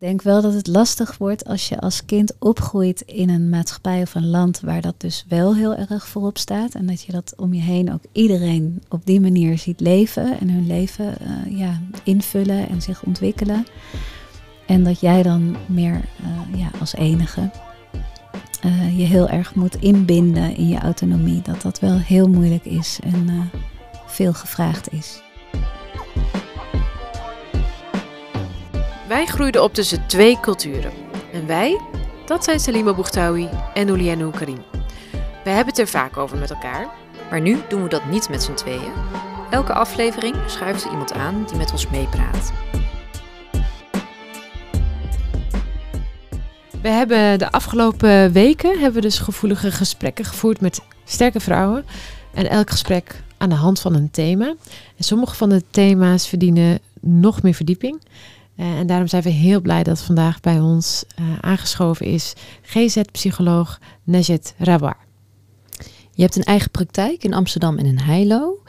Denk wel dat het lastig wordt als je als kind opgroeit in een maatschappij of een land waar dat dus wel heel erg voorop staat. En dat je dat om je heen ook iedereen op die manier ziet leven en hun leven uh, ja, invullen en zich ontwikkelen. En dat jij dan meer uh, ja, als enige uh, je heel erg moet inbinden in je autonomie. Dat dat wel heel moeilijk is en veel gevraagd is. Wij groeiden op tussen twee culturen. En wij, dat zijn Salima Bougtawi en Ouliane Karim. We hebben het er vaak over met elkaar, maar nu doen we dat niet met z'n tweeën. Elke aflevering schuift er iemand aan die met ons meepraat. We hebben de afgelopen weken hebben we dus gevoelige gesprekken gevoerd met sterke vrouwen. En elk gesprek aan de hand van een thema. En sommige van de thema's verdienen nog meer verdieping. Uh, en daarom zijn we heel blij dat vandaag bij ons uh, aangeschoven is GZ-psycholoog Najet Rabar. Je hebt een eigen praktijk in Amsterdam en in Heilo.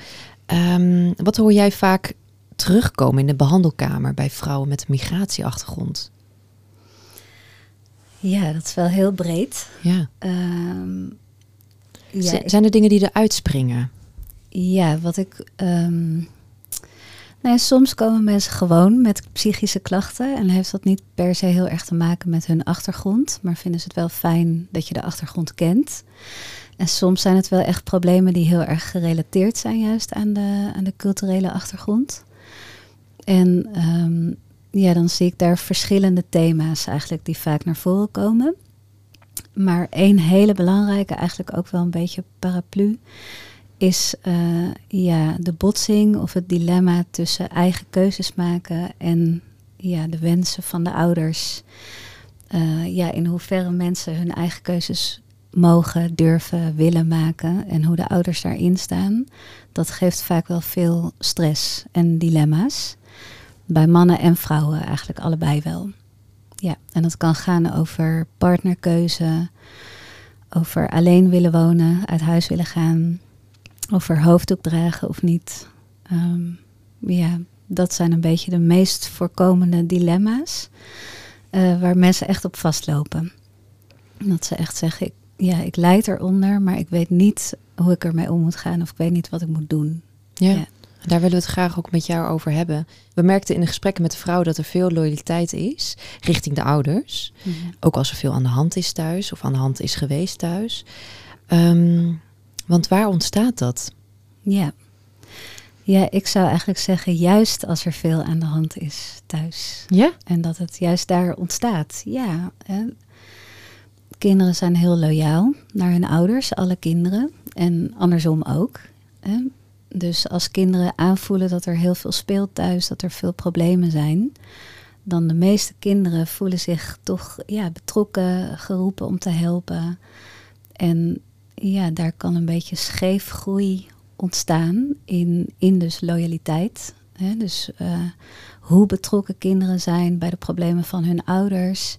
Um, wat hoor jij vaak terugkomen in de behandelkamer bij vrouwen met een migratieachtergrond? Ja, dat is wel heel breed. Ja. Um, ja zijn er dingen die eruit springen? Ja, wat ik. Um, nou soms komen mensen gewoon met psychische klachten en heeft dat niet per se heel erg te maken met hun achtergrond, maar vinden ze het wel fijn dat je de achtergrond kent. En soms zijn het wel echt problemen die heel erg gerelateerd zijn juist aan de, aan de culturele achtergrond. En um, ja, dan zie ik daar verschillende thema's eigenlijk die vaak naar voren komen. Maar één hele belangrijke, eigenlijk ook wel een beetje paraplu, is uh, ja, de botsing of het dilemma tussen eigen keuzes maken en ja, de wensen van de ouders. Uh, ja, in hoeverre mensen hun eigen keuzes mogen, durven, willen maken en hoe de ouders daarin staan, dat geeft vaak wel veel stress en dilemma's. Bij mannen en vrouwen eigenlijk allebei wel. Ja, en dat kan gaan over partnerkeuze, over alleen willen wonen, uit huis willen gaan, over hoofddoek dragen of niet. Um, ja, dat zijn een beetje de meest voorkomende dilemma's uh, waar mensen echt op vastlopen. Dat ze echt zeggen, ik, ja, ik leid eronder, maar ik weet niet hoe ik ermee om moet gaan of ik weet niet wat ik moet doen. Ja. ja. Daar willen we het graag ook met jou over hebben. We merkten in de gesprekken met de vrouw dat er veel loyaliteit is richting de ouders. Mm -hmm. Ook als er veel aan de hand is thuis of aan de hand is geweest thuis. Um, want waar ontstaat dat? Ja. Ja, ik zou eigenlijk zeggen, juist als er veel aan de hand is thuis. Ja? En dat het juist daar ontstaat. Ja. Hè. Kinderen zijn heel loyaal naar hun ouders, alle kinderen. En andersom ook. Hè. Dus als kinderen aanvoelen dat er heel veel speelt thuis, dat er veel problemen zijn, dan de meeste kinderen voelen zich toch ja, betrokken, geroepen om te helpen. En ja, daar kan een beetje scheefgroei ontstaan in, in dus loyaliteit. Hè? Dus uh, hoe betrokken kinderen zijn bij de problemen van hun ouders.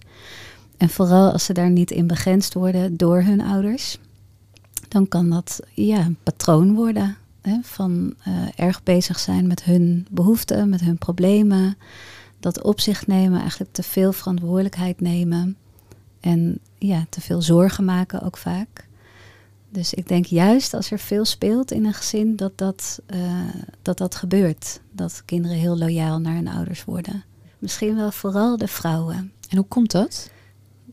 En vooral als ze daar niet in begrensd worden door hun ouders, dan kan dat ja, een patroon worden. Hè? Van uh, erg bezig zijn met hun behoeften, met hun problemen. Dat op zich nemen, eigenlijk te veel verantwoordelijkheid nemen. En ja, te veel zorgen maken ook vaak. Dus ik denk juist als er veel speelt in een gezin, dat dat, uh, dat, dat gebeurt. Dat kinderen heel loyaal naar hun ouders worden. Misschien wel vooral de vrouwen. En hoe komt dat?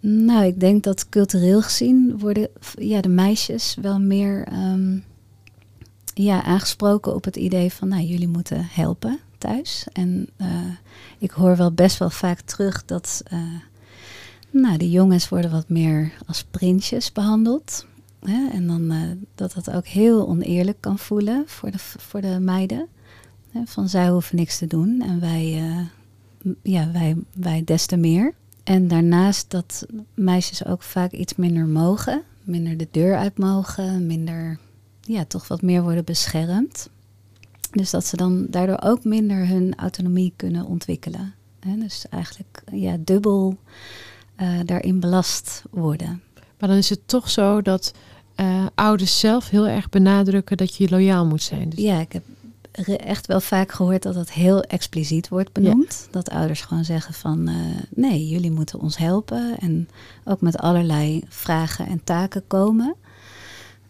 Nou, ik denk dat cultureel gezien worden ja, de meisjes wel meer um, ja, aangesproken op het idee van, nou, jullie moeten helpen thuis. En uh, ik hoor wel best wel vaak terug dat, uh, nou, de jongens worden wat meer als prinsjes behandeld. Hè? En dan uh, dat dat ook heel oneerlijk kan voelen voor de, voor de meiden. Hè? Van zij hoeven niks te doen en wij, uh, ja, wij, wij des te meer. En daarnaast dat meisjes ook vaak iets minder mogen. Minder de deur uit mogen. Minder, ja, toch wat meer worden beschermd. Dus dat ze dan daardoor ook minder hun autonomie kunnen ontwikkelen. Dus eigenlijk ja, dubbel uh, daarin belast worden. Maar dan is het toch zo dat uh, ouders zelf heel erg benadrukken dat je loyaal moet zijn. Dus ja, ik heb echt wel vaak gehoord dat het heel expliciet wordt benoemd. Dat ouders gewoon zeggen van eh, nee, jullie moeten ons helpen. En ook met allerlei vragen en taken komen.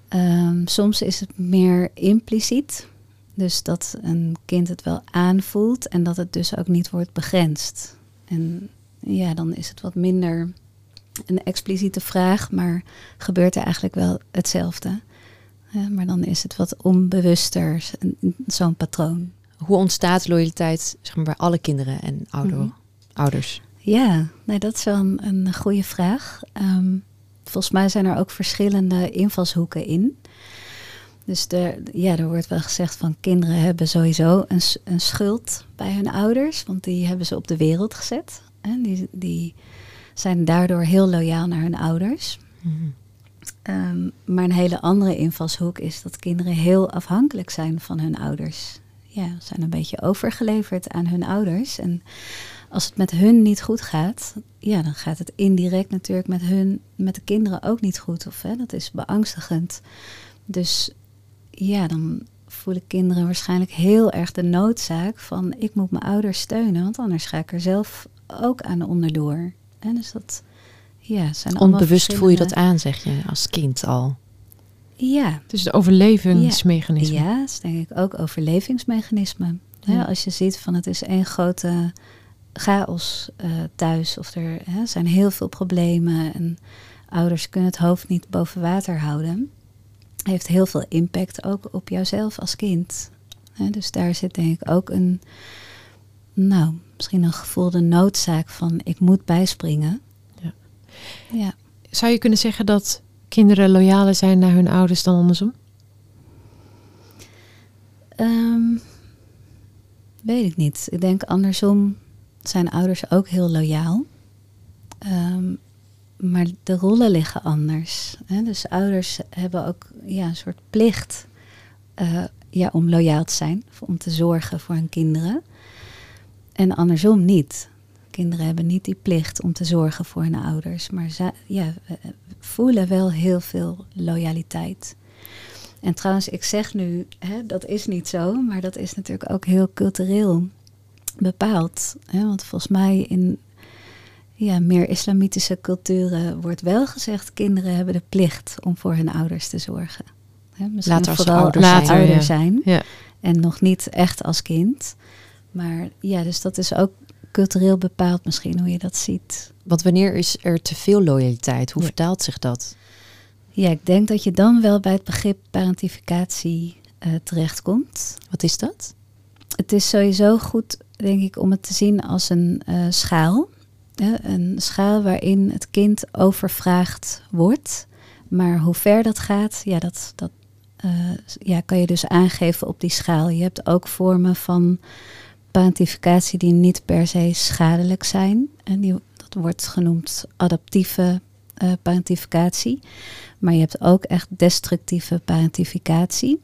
Ehm, soms is het meer impliciet. Dus dat een kind het wel aanvoelt en dat het dus ook niet wordt begrensd. En ja, dan is het wat minder een expliciete vraag, maar gebeurt er eigenlijk wel hetzelfde. Ja, maar dan is het wat onbewuster, zo'n patroon. Hoe ontstaat loyaliteit zeg maar, bij alle kinderen en ouder, Mhm. ouders? Ja, nee, dat is wel een, een goede vraag. Ehm, volgens mij zijn er ook verschillende invalshoeken in. Dus er, ja, er wordt wel gezegd van kinderen hebben sowieso een, een schuld bij hun ouders, want die hebben ze op de wereld gezet. En die, die zijn daardoor heel loyaal naar hun ouders. Mhm. Ehm, maar een hele andere invalshoek is dat kinderen heel afhankelijk zijn van hun ouders. Ja, zijn een beetje overgeleverd aan hun ouders. En als het met hun niet goed gaat, ja, dan gaat het indirect natuurlijk met hun, met de kinderen ook niet goed. Of hè, dat is beangstigend. Dus ja, dan voelen kinderen waarschijnlijk heel erg de noodzaak van ik moet mijn ouders steunen, want anders ga ik er zelf ook aan onderdoor. En dus dat, ja, zijn Onbewust voel je dat aan, zeg je, als kind al. Ja, Dus de overlevingsmechanisme. ja, dat is denk ik ook overlevingsmechanisme. Als je ziet van het is één grote chaos eh, thuis of er hè, zijn heel veel problemen en ouders kunnen het hoofd niet boven water houden, heeft heel veel impact ook op jouzelf als kind. Hè, dus daar zit denk ik ook een, nou, misschien een gevoelde noodzaak van ik moet bijspringen. Ja. Ja. Zou je kunnen zeggen dat kinderen loyaler zijn naar hun ouders dan andersom? Ehm, weet ik niet. Ik denk andersom zijn ouders ook heel loyaal. Ehm, maar de rollen liggen anders. Hè? Dus ouders hebben ook ja, een soort plicht eh, ja, om loyaal te zijn. Of om te zorgen voor hun kinderen. En andersom niet. Kinderen hebben niet die plicht om te zorgen voor hun ouders. Maar zij ja, eh, voelen wel heel veel loyaliteit. En trouwens, ik zeg nu, hè, dat is niet zo, maar dat is natuurlijk ook heel cultureel bepaald. Hè? Want volgens mij in ja, meer islamitische culturen wordt wel gezegd, kinderen hebben de plicht om voor hun ouders te zorgen. Hè? Misschien Later als ze vooral ouder als ze zijn. ouder zijn Ja. en nog niet echt als kind. Maar ja, dus dat is ook cultureel bepaald misschien hoe je dat ziet. Want wanneer is er te veel loyaliteit? Hoe Ja. vertaalt zich dat? Ja, ik denk dat je dan wel bij het begrip parentificatie eh, terechtkomt. Wat is dat? Het is sowieso goed, denk ik, om het te zien als een eh, schaal. Een schaal waarin het kind overvraagd wordt. Maar hoe ver dat gaat, ja, dat, dat eh, ja, kan je dus aangeven op die schaal. Je hebt ook vormen van parentificatie die niet per se schadelijk zijn. En die, dat wordt genoemd adaptieve eh parentificatie. Maar je hebt ook echt destructieve parentificatie.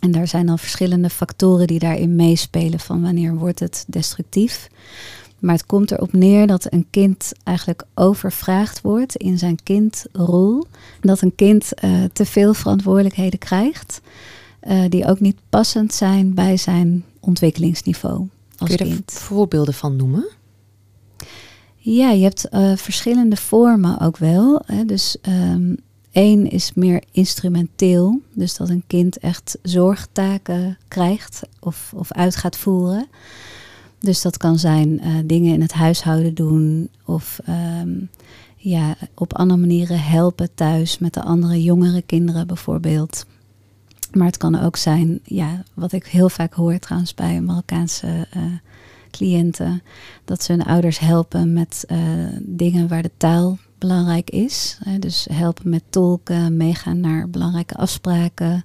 En daar zijn dan verschillende factoren die daarin meespelen van wanneer wordt het destructief. Maar het komt erop neer dat een kind eigenlijk overvraagd wordt in zijn kindrol. Dat een kind eh, te veel verantwoordelijkheden krijgt, eh, die ook niet passend zijn bij zijn ontwikkelingsniveau als Kun je kind. voorbeelden van noemen? Ja, je hebt eh, verschillende vormen ook wel. Hè. Dus ehm één is meer instrumenteel. Dus dat een kind echt zorgtaken krijgt of, of uit gaat voeren. Dus dat kan zijn eh, dingen in het huishouden doen of ehm, ja, op andere manieren helpen thuis met de andere jongere kinderen bijvoorbeeld. Maar het kan ook zijn, ja, wat ik heel vaak hoor trouwens bij Marokkaanse eh, cliënten, dat ze hun ouders helpen met eh, dingen waar de taal belangrijk is. Hè, dus helpen met tolken, meegaan naar belangrijke afspraken,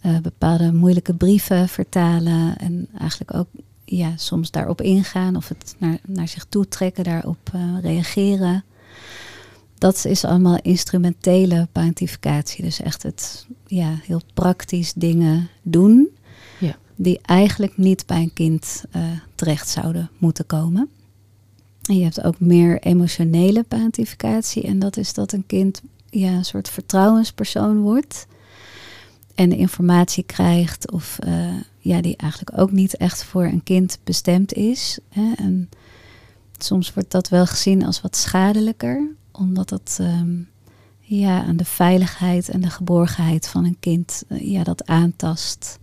eh, bepaalde moeilijke brieven vertalen en eigenlijk ook ja, soms daarop ingaan of het naar, naar zich toe trekken, daarop eh, reageren. Dat is allemaal instrumentele parentificatie. Dus echt het ja, heel praktisch dingen doen. Ja. Die eigenlijk niet bij een kind eh, terecht zouden moeten komen. En je hebt ook meer emotionele parentificatie. En dat is dat een kind ja, een soort vertrouwenspersoon wordt. En informatie krijgt of eh, ja, die eigenlijk ook niet echt voor een kind bestemd is. Hè? En soms wordt dat wel gezien als wat schadelijker, omdat het ehm, ja, aan de veiligheid en de geborgenheid van een kind eh, ja, dat aantast.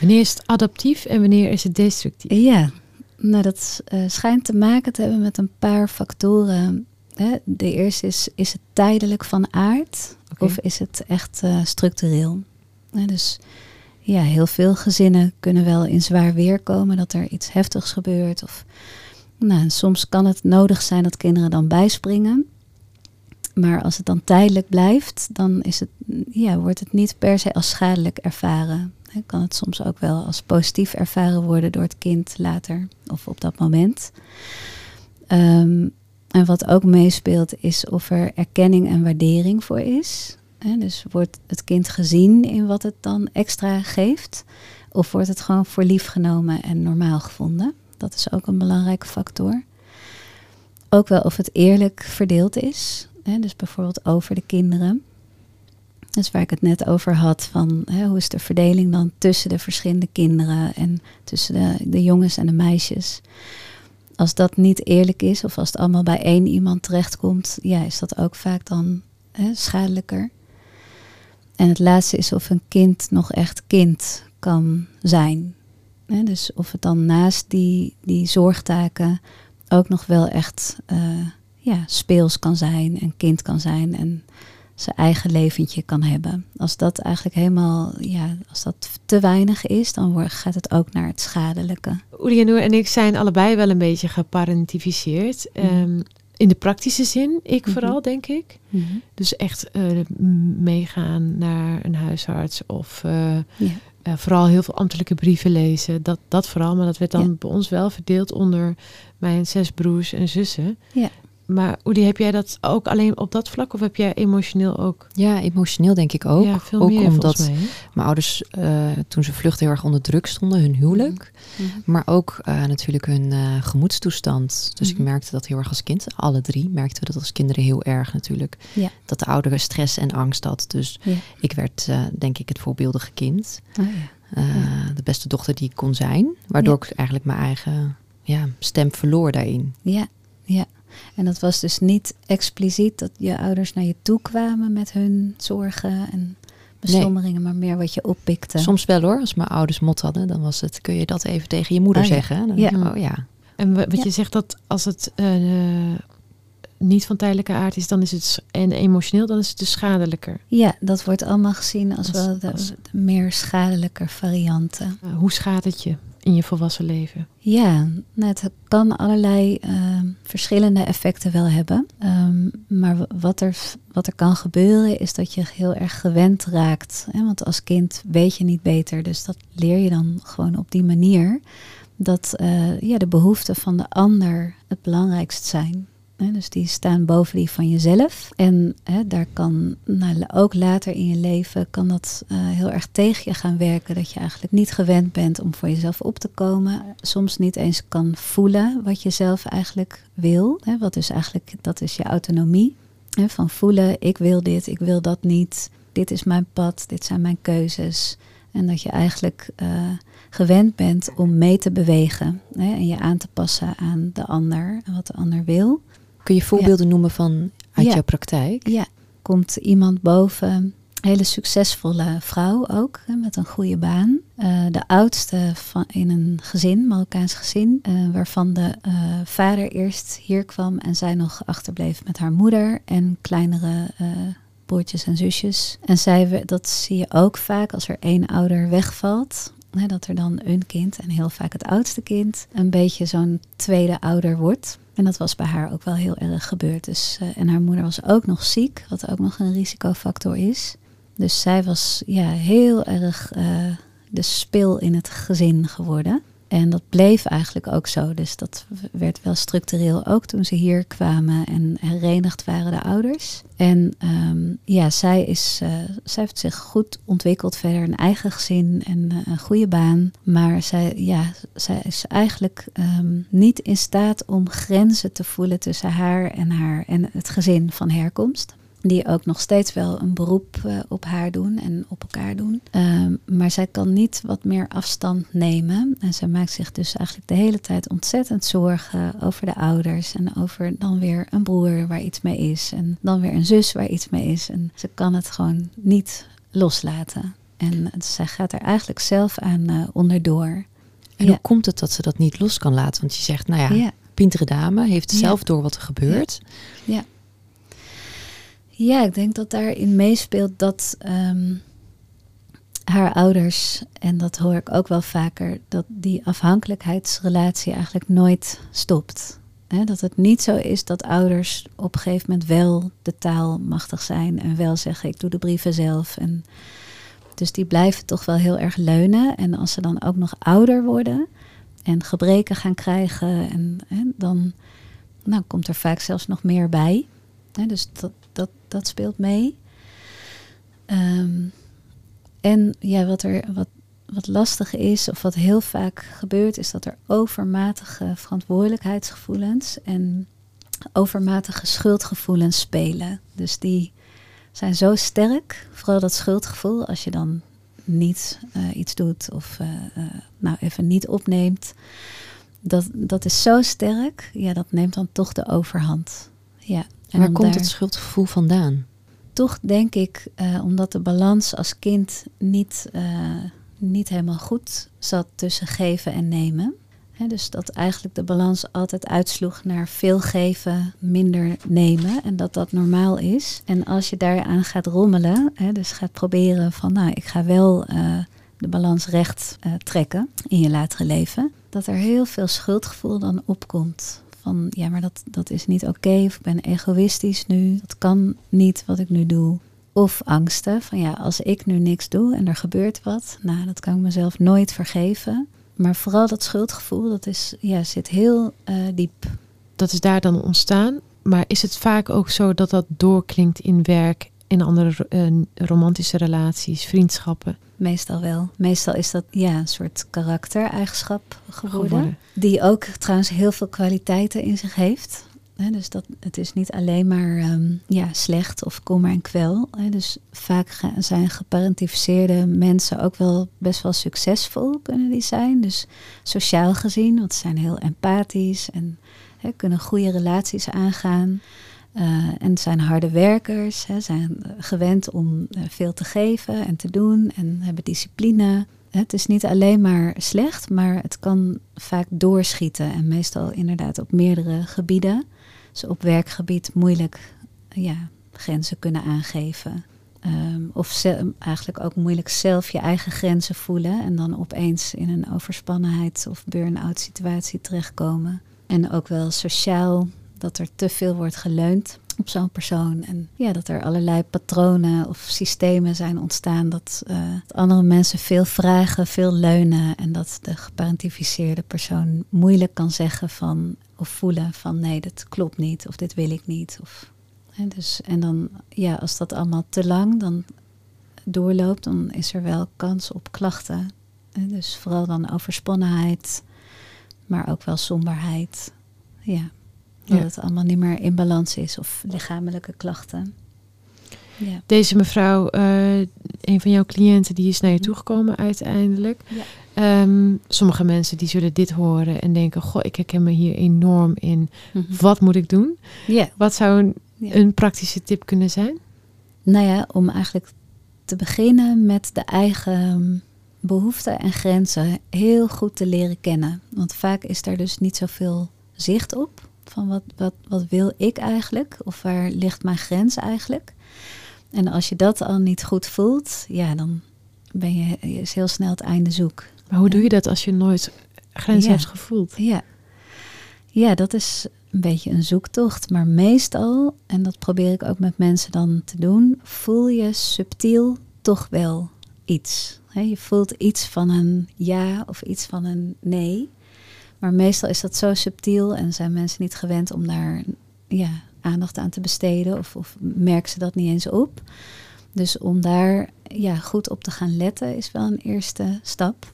Wanneer is het adaptief en wanneer is het destructief? Ja, nou, dat uh, schijnt te maken te hebben met een paar factoren. Hè? De eerste is, is het tijdelijk van aard of is het echt eh, structureel? Dus ja, heel veel gezinnen kunnen wel in zwaar weer komen dat er iets heftigs gebeurt. Of, nou, soms kan het nodig zijn dat kinderen dan bijspringen. Maar als het dan tijdelijk blijft, dan is het, ja, wordt het niet per se als schadelijk ervaren. Hè, kan het soms ook wel als positief ervaren worden door het kind later of op dat moment. Ehm, en wat ook meespeelt is of er erkenning en waardering voor is. Dus wordt het kind gezien in wat het dan extra geeft? Of wordt het gewoon voor lief genomen en normaal gevonden? Dat is ook een belangrijke factor. Ook wel of het eerlijk verdeeld is. Hè, dus bijvoorbeeld over de kinderen. Dus waar ik het net over had, van hè, hoe is de verdeling dan tussen de verschillende kinderen en tussen de, jongens en de meisjes. Als dat niet eerlijk is, of als het allemaal bij één iemand terechtkomt, ja, is dat ook vaak dan hè, schadelijker. En het laatste is of een kind nog echt kind kan zijn. Dus of het dan naast die, die zorgtaken ook nog wel echt eh, ja, speels kan zijn en kind kan zijn en zijn eigen leventje kan hebben. Als dat eigenlijk helemaal, ja, als dat te weinig is, dan gaat het ook naar het schadelijke. Uli en ik zijn allebei wel een beetje geparentificeerd. Mhm. Ehm, in de praktische zin, ik Mhm. vooral, denk ik. Dus echt eh, meegaan naar een huisarts of eh, Ja. eh, vooral heel veel ambtelijke brieven lezen. Dat, dat vooral, maar dat werd dan Ja. bij ons wel verdeeld onder mijn zes broers en zussen. Ja. Maar Uli, heb jij dat ook alleen op dat vlak of heb jij emotioneel ook? Ja, emotioneel denk ik ook. ja, veel ook meer omdat mij. mijn ouders eh, toen ze vluchtten heel erg onder druk stonden, hun huwelijk. Mhm. Maar ook eh, natuurlijk hun eh, gemoedstoestand. Dus ik Mhm. merkte dat heel erg als kind. Alle drie merkten we dat als kinderen heel erg natuurlijk. Ja. Dat de oudere stress en angst had. Dus Ja. ik werd denk ik het voorbeeldige kind. Oh, ja. Eh, De beste dochter die ik kon zijn. Waardoor ik eigenlijk mijn eigen ja, stem verloor daarin. Ja, ja. En dat was dus niet expliciet dat je ouders naar je toe kwamen met hun zorgen en beslommeringen, maar meer wat je oppikte. Soms wel hoor, als mijn ouders mot hadden, dan was het, kun je dat even tegen je moeder Oh ja. zeggen? Dan Ja. oh ja. En wa- wat Ja. je zegt dat als het eh, niet van tijdelijke aard is, dan is het en emotioneel, dan is het dus schadelijker. Ja, dat wordt allemaal gezien als, Als- wel de, als- de meer schadelijke varianten. Uh, hoe schaadt het je in je volwassen leven? Ja, nou, het kan allerlei ehm, verschillende effecten wel hebben. Ehm, maar wat er, wat er kan gebeuren is dat je heel erg gewend raakt. Hè? Want als kind weet je niet beter. Dus dat leer je dan gewoon op die manier. Dat eh, ja, de behoeften van de ander het belangrijkst zijn. Dus die staan boven die van jezelf. En hè, daar kan nou, ook later in je leven kan dat eh, heel erg tegen je gaan werken. Dat je eigenlijk niet gewend bent om voor jezelf op te komen. Soms niet eens kan voelen wat je zelf eigenlijk wil. Hè? Wat dus eigenlijk, dat is je autonomie. Hè? Van voelen, ik wil dit, ik wil dat niet. Dit is mijn pad, dit zijn mijn keuzes. En dat je eigenlijk eh, gewend bent om mee te bewegen. Hè? En je aan te passen aan de ander en wat de ander wil. Kun je voorbeelden noemen van uit Ja. jouw praktijk? Ja, komt iemand boven, een hele succesvolle vrouw ook, met een goede baan. Eh, de oudste van, in een gezin, Marokkaans gezin, eh, waarvan de eh, vader eerst hier kwam en zij nog achterbleef met haar moeder en kleinere broertjes en zusjes. En zij, we- dat zie je ook vaak als er één ouder wegvalt. Hè, dat er dan een kind, en heel vaak het oudste kind, een beetje zo'n tweede ouder wordt. En dat was bij haar ook wel heel erg gebeurd. Dus, eh, en haar moeder was ook nog ziek, wat ook nog een risicofactor is. Dus zij was ja, heel erg eh, de spil in het gezin geworden. En dat bleef eigenlijk ook zo. Dus dat werd wel structureel ook toen ze hier kwamen en herenigd waren de ouders. En ehm, ja, zij, is, eh, zij heeft zich goed ontwikkeld verder, een eigen gezin en eh, een goede baan. Maar zij, ja, zij is eigenlijk ehm, niet in staat om grenzen te voelen tussen haar en, haar en het gezin van herkomst. Die ook nog steeds wel een beroep eh, op haar doen en op elkaar doen. Ehm, maar zij kan niet wat meer afstand nemen. En zij maakt zich dus eigenlijk de hele tijd ontzettend zorgen over de ouders. En over dan weer een broer waar iets mee is. En dan weer een zus waar iets mee is. En ze kan het gewoon niet loslaten. En zij gaat er eigenlijk zelf aan uh, onderdoor. En hoe komt het dat ze dat niet los kan laten? Want je zegt, nou ja, ja. pintere dame heeft zelf door wat er gebeurt. ja. Ja, ik denk dat daarin meespeelt dat ehm, haar ouders, en dat hoor ik ook wel vaker, dat die afhankelijkheidsrelatie eigenlijk nooit stopt. dat het niet zo is dat ouders op een gegeven moment wel de taal machtig zijn en wel zeggen: ik doe de brieven zelf. En dus die blijven toch wel heel erg leunen. En als ze dan ook nog ouder worden en gebreken gaan krijgen, en, dan nou, komt er vaak zelfs nog meer bij. dus dat, dat, dat speelt mee. Ehm, en ja, wat er wat, wat lastig is, of wat heel vaak gebeurt, is dat er overmatige verantwoordelijkheidsgevoelens en overmatige schuldgevoelens spelen. Dus die zijn zo sterk, vooral dat schuldgevoel, als je dan niet uh, iets doet of uh, uh, nou even niet opneemt. Dat, dat is zo sterk, ja, dat neemt dan toch de overhand. Ja, en Waar komt het schuldgevoel vandaan? Toch denk ik, uh, omdat de balans als kind niet, uh, niet helemaal goed zat tussen geven en nemen. dus dat eigenlijk de balans altijd uitsloeg naar veel geven, minder nemen. En dat dat normaal is. En als je daaraan gaat rommelen, dus gaat proberen van nou, ik ga wel uh, de balans recht trekken in je latere leven. Dat er heel veel schuldgevoel dan opkomt van ja, maar dat, dat is niet oké. of ik ben egoïstisch nu. Dat kan niet wat ik nu doe. Of angsten van ja, als ik nu niks doe en er gebeurt wat, nou, dat kan ik mezelf nooit vergeven. Maar vooral dat schuldgevoel, dat is, ja, zit heel uh, diep. Dat is daar dan ontstaan. Maar is het vaak ook zo dat dat doorklinkt in werk, in andere uh, romantische relaties, vriendschappen? Meestal wel. Meestal is dat ja, een soort karaktereigenschap geworden, geworden. Die ook trouwens heel veel kwaliteiten in zich heeft. dus dat, het is niet alleen maar ehm, ja, slecht of kommer en kwel. dus vaak zijn geparentificeerde mensen ook wel best wel succesvol kunnen die zijn. Dus sociaal gezien, want ze zijn heel empathisch en kunnen goede relaties aangaan. Uh, en zijn harde werkers, hè, zijn gewend om uh, veel te geven en te doen en hebben discipline. Het is niet alleen maar slecht, maar het kan vaak doorschieten en meestal inderdaad op meerdere gebieden. Dus op werkgebied moeilijk ja, grenzen kunnen aangeven. Um, of eigenlijk ook moeilijk zelf je eigen grenzen voelen en dan opeens in een overspannenheid of burn-out situatie terechtkomen. En ook wel sociaal dat er te veel wordt geleund op zo'n persoon. En ja, dat er allerlei patronen of systemen zijn ontstaan. Dat, uh, andere mensen veel vragen, veel leunen. En dat de geparentificeerde persoon moeilijk kan zeggen van of voelen van nee, dat klopt niet. Of dit wil ik niet. Of, hè, dus, en dan ja, als dat allemaal te lang dan doorloopt, dan is er wel kans op klachten. dus vooral dan overspannenheid, maar ook wel somberheid. Ja. Dat het allemaal niet meer in balans is of lichamelijke klachten. Ja. Deze mevrouw, uh, een van jouw cliënten, die is naar je mhm. toegekomen uiteindelijk. Ja. Ehm, sommige mensen die zullen dit horen en denken: Goh, ik herken me hier enorm in. Mhm. Wat moet ik doen? Ja. Wat zou een, een praktische tip kunnen zijn? Nou ja, om eigenlijk te beginnen met de eigen behoeften en grenzen heel goed te leren kennen. Want vaak is daar dus niet zoveel zicht op. Van wat, wat, wat wil ik eigenlijk? Of waar ligt mijn grens eigenlijk? En als je dat al niet goed voelt, ja, dan ben je is heel snel het einde zoek. Maar hoe doe je dat als je nooit grenzen hebt gevoeld? Ja. ja, dat is een beetje een zoektocht. Maar meestal, en dat probeer ik ook met mensen dan te doen, voel je subtiel toch wel iets. je voelt iets van een ja of iets van een nee. Maar meestal is dat zo subtiel en zijn mensen niet gewend om daar ja, aandacht aan te besteden of, of merken ze dat niet eens op. Dus om daar ja, goed op te gaan letten is wel een eerste stap.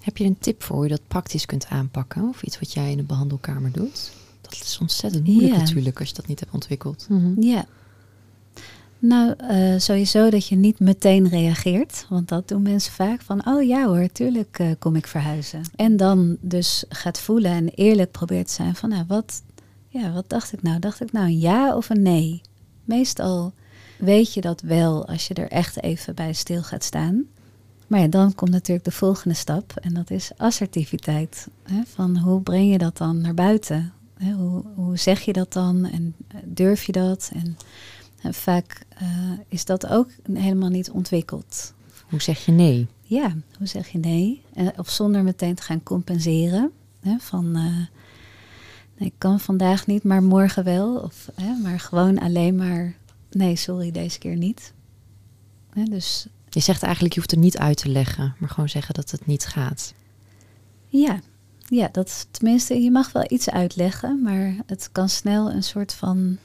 Heb je een tip voor hoe je dat praktisch kunt aanpakken? Of iets wat jij in de behandelkamer doet? Dat is ontzettend moeilijk natuurlijk als je dat niet hebt ontwikkeld. Mhm. Ja. Nou, uh, sowieso dat je niet meteen reageert. Want dat doen mensen vaak van, oh ja hoor, tuurlijk uh, kom ik verhuizen. En dan dus gaat voelen en eerlijk probeert te zijn van, nou, wat, ja, wat dacht ik nou? Dacht ik nou een ja of een nee? Meestal weet je dat wel als je er echt even bij stil gaat staan. Maar ja, dan komt natuurlijk de volgende stap en dat is assertiviteit. Hè? Van hoe breng je dat dan naar buiten? Hè? Hoe, hoe zeg je dat dan en eh, durf je dat? En, en vaak uh, is dat ook helemaal niet ontwikkeld. Hoe zeg je nee? Ja, hoe zeg je nee? En, of zonder meteen te gaan compenseren. Hè? Van uh, nee, ik kan vandaag niet, maar morgen wel. Of, hè? Maar gewoon alleen maar nee, sorry, deze keer niet. Hè? Dus je zegt eigenlijk, je hoeft het niet uit te leggen, maar gewoon zeggen dat het niet gaat. Ja, ja dat, tenminste, je mag wel iets uitleggen, maar het kan snel een soort van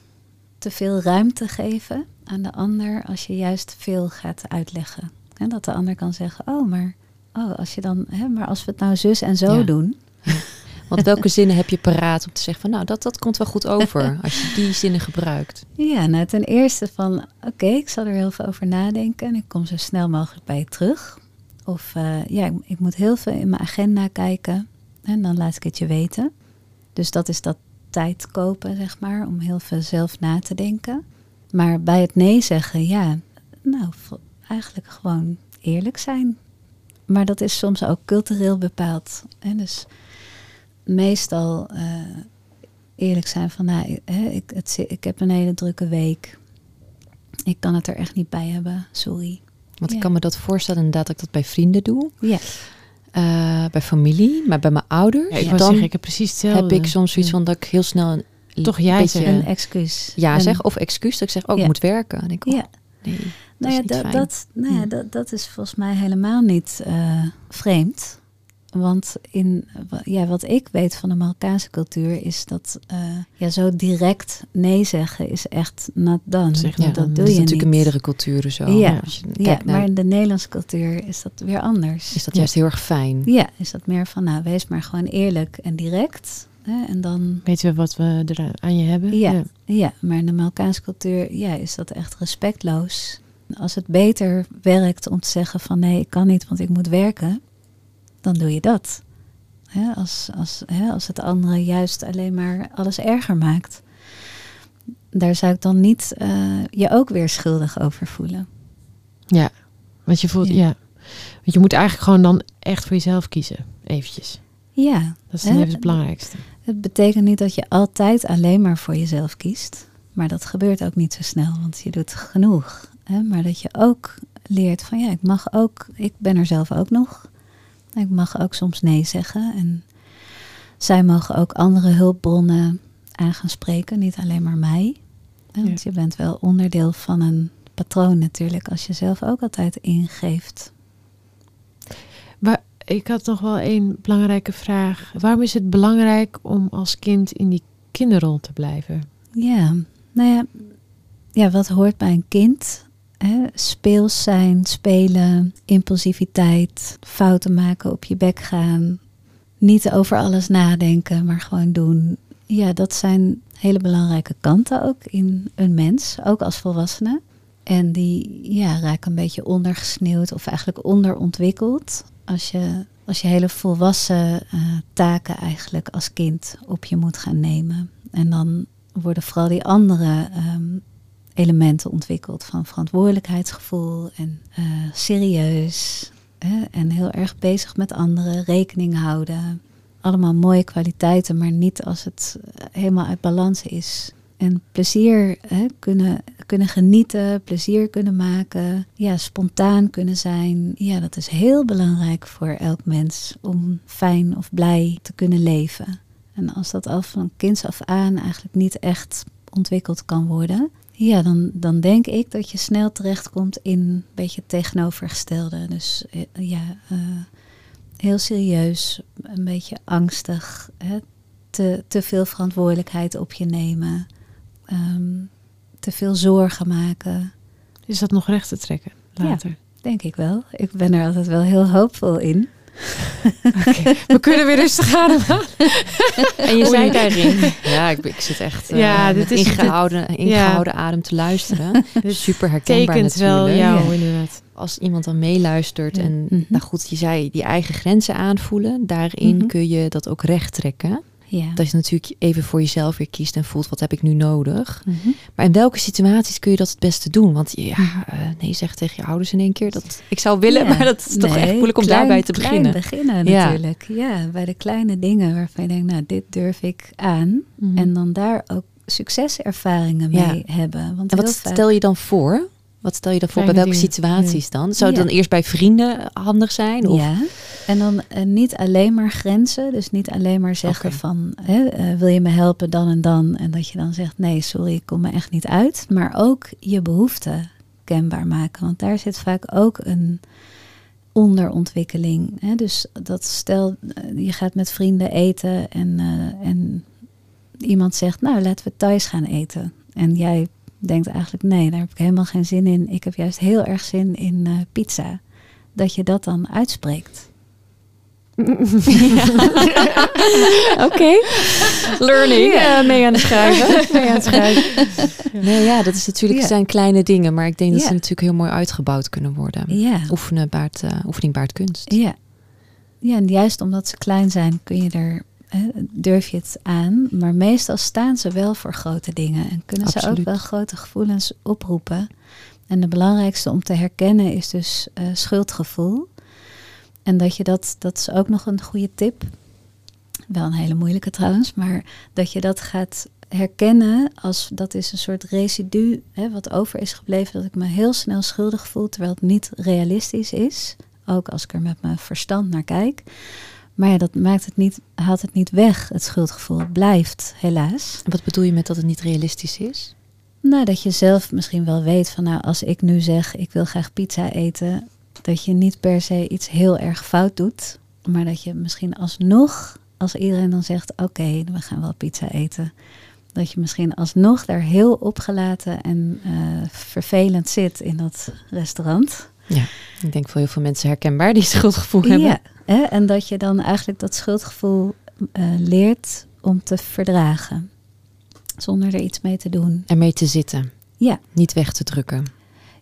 te veel ruimte geven aan de ander als je juist veel gaat uitleggen. En dat de ander kan zeggen, oh, maar, oh, als je dan, hè, maar als we het nou zus en zo doen. Want welke zinnen heb je paraat om te zeggen van nou, dat, dat komt wel goed over als je die zinnen gebruikt? Ja, nou ten eerste van oké, ik zal er heel veel over nadenken en ik kom zo snel mogelijk bij je terug. Of uh, ja, ik, ik, moet heel veel in mijn agenda kijken en dan laat ik het je weten. Dus dat is dat tijd kopen, zeg maar, om heel veel zelf na te denken. Maar bij het nee zeggen, ja, nou, eigenlijk gewoon eerlijk zijn. Maar dat is soms ook cultureel bepaald. En dus meestal uh, eerlijk zijn van, nou, ik, het, ik heb een hele drukke week. Ik kan het er echt niet bij hebben, sorry. Want ik kan me dat voorstellen inderdaad dat ik dat bij vrienden doe. Ja. Uh, bij familie, maar bij mijn ouders. Ja, ik dan zeggen, ik heb precies hetzelfde. Heb ik soms zoiets van dat ik heel snel een toch jij beetje, een excuus. Ja, zeg of excuus dat ik zeg, oh, ik moet werken. En ik, oh, ja. nee, nou ja, dat, dat, nou ja, dat, dat is volgens mij helemaal niet uh, vreemd. Want in ja, wat ik weet van de Marokkaanse cultuur is dat uh, ja, zo direct nee zeggen is echt not done. Zeg, ja, dat doe je natuurlijk in meerdere culturen zo. Ja, ja maar in de Nederlandse cultuur is dat weer anders. Is dat juist heel erg fijn? Ja, is dat meer van nou, wees maar gewoon eerlijk en direct. Hè, en dan weten we wat we er aan je hebben. Ja, ja. ja maar in de Marokkaanse cultuur ja, is dat echt respectloos. Als het beter werkt om te zeggen van nee, ik kan niet, want ik moet werken dan doe je dat. als, als, als het andere juist alleen maar alles erger maakt. Daar zou ik dan niet uh, je ook weer schuldig over voelen. Ja, want je voelt, ja. Want je moet eigenlijk gewoon dan echt voor jezelf kiezen, eventjes. Ja. Dat is dan even het belangrijkste. Het betekent niet dat je altijd alleen maar voor jezelf kiest. Maar dat gebeurt ook niet zo snel, want je doet genoeg. Hè? Maar dat je ook leert van ja, ik mag ook, ik ben er zelf ook nog. Ik mag ook soms nee zeggen. En zij mogen ook andere hulpbronnen aan gaan spreken, niet alleen maar mij. Want je bent wel onderdeel van een patroon natuurlijk, als je zelf ook altijd ingeeft. Maar ik had nog wel een belangrijke vraag. Waarom is het belangrijk om als kind in die kinderrol te blijven? Ja, nou ja, ja wat hoort bij een kind? Speels zijn, spelen, impulsiviteit, fouten maken, op je bek gaan. Niet over alles nadenken, maar gewoon doen. Ja, dat zijn hele belangrijke kanten ook in een mens, ook als volwassene. En die ja, raken een beetje ondergesneeuwd of eigenlijk onderontwikkeld als je, als je hele volwassen uh, taken eigenlijk als kind op je moet gaan nemen. En dan worden vooral die andere um, elementen ontwikkeld van verantwoordelijkheidsgevoel en uh, serieus hè, en heel erg bezig met anderen, rekening houden. Allemaal mooie kwaliteiten, maar niet als het eh, helemaal uit balans is. En plezier hè, kunnen, kunnen genieten, plezier kunnen maken, ja, spontaan kunnen zijn. Ja, dat is heel belangrijk voor elk mens om fijn of blij te kunnen leven. En als dat al van kinds af aan eigenlijk niet echt ontwikkeld kan worden, ja, dan, dan denk ik dat je snel terechtkomt in een beetje het tegenovergestelde. Dus eh, ja, uh, heel serieus, een beetje angstig, hè? Te, te veel verantwoordelijkheid op je nemen, um, te veel zorgen maken. Is dat nog recht te trekken later? Ja, denk ik wel. Ik ben er altijd wel heel hoopvol in. Oké, We kunnen weer rustig ademhalen. En je zei daarin, ja, ik, ik zit echt eh, Ja, dit is- ingehouden, ingehouden adem te luisteren. Super herkenbaar Tekent wel natuurlijk. jou Ja. inderdaad. Als iemand dan meeluistert en, Mhm. nou goed, je zei die eigen grenzen aanvoelen, daarin Mhm. kun je dat ook recht trekken. Ja. Dat je natuurlijk even voor jezelf weer kiest en voelt, wat heb ik nu nodig? Mhm. Maar in welke situaties kun je dat het beste doen? Want ja, Mhm. eh, nee zeg tegen je ouders in één keer. Dat, ik zou willen, Ja. maar dat is toch echt moeilijk om klein- daarbij te beginnen. beginnen Ja. natuurlijk. Ja, bij de kleine dingen waarvan je denkt, nou, dit durf ik aan. Mhm. En dan daar ook succeservaringen mee hebben. Want En wat vaak- stel je dan voor? Wat stel je dan voor? Bij welke dingen. situaties dan? Zou het Ja. dan eerst bij vrienden handig zijn? Of? Ja, en dan eh, niet alleen maar grenzen. Dus niet alleen maar zeggen van, hè, eh, wil je me helpen dan en dan? En dat je dan zegt, nee, sorry, ik kom me echt niet uit. Maar ook je behoeften kenbaar maken. Want daar zit vaak ook een onderontwikkeling. Hè? Dus dat stel, eh, je gaat met vrienden eten en, en iemand zegt, nou, laten we thuis gaan eten. En jij denkt eigenlijk, nee, daar heb ik helemaal geen zin in. Ik heb juist heel erg zin in eh, pizza. Dat je dat dan uitspreekt. Oké. Learning. Ja. eh, mee aan het schrijven. mee aan het schrijven. Nee, ja, dat is natuurlijk, Ja. zijn kleine dingen. Maar ik denk dat Ja. ze natuurlijk heel mooi uitgebouwd kunnen worden. Ja. Oefenen baart, eh, oefening baart kunst. Ja. ja, en juist omdat ze klein zijn, kun je er, durf je het aan. Maar meestal staan ze wel voor grote dingen. En kunnen ze ook wel grote gevoelens oproepen. En de belangrijkste om te herkennen is dus eh, schuldgevoel. En dat je dat, dat is ook nog een goede tip. Wel een hele moeilijke trouwens, maar dat je dat gaat herkennen als dat is een soort residu hè, wat over is gebleven. Dat ik me heel snel schuldig voel, terwijl het niet realistisch is. Ook als ik er met mijn verstand naar kijk. Maar ja, dat maakt het niet, haalt het niet weg, het schuldgevoel. Het blijft, helaas. En wat bedoel je met dat het niet realistisch is? Nou, dat je zelf misschien wel weet van nou, als ik nu zeg ik wil graag pizza eten, dat je niet per se iets heel erg fout doet, maar dat je misschien alsnog, als iedereen dan zegt oké, we gaan wel pizza eten, dat je misschien alsnog daar heel opgelaten en eh, vervelend zit in dat restaurant. Ik denk voor heel veel mensen herkenbaar die schuldgevoel hebben. Hè, en dat je dan eigenlijk dat schuldgevoel eh, leert om te verdragen, zonder er iets mee te doen. En mee te zitten. Ja. Niet weg te drukken.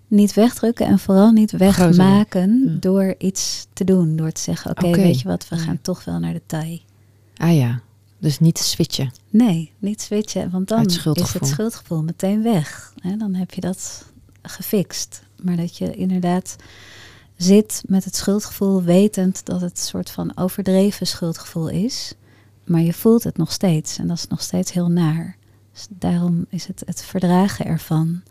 Niet wegdrukken en vooral niet wegmaken Ja. door iets te doen. Door te zeggen, oké, weet je wat, we Ja. gaan toch wel naar de Thai. Ah ja, dus niet switchen. Nee, niet switchen, want dan is het schuldgevoel meteen weg. Hè, dan heb je dat gefixt. Maar dat je inderdaad zit met het schuldgevoel, wetend dat het een soort van overdreven schuldgevoel is. Maar je voelt het nog steeds en dat is nog steeds heel naar. Dus daarom is het het verdragen ervan.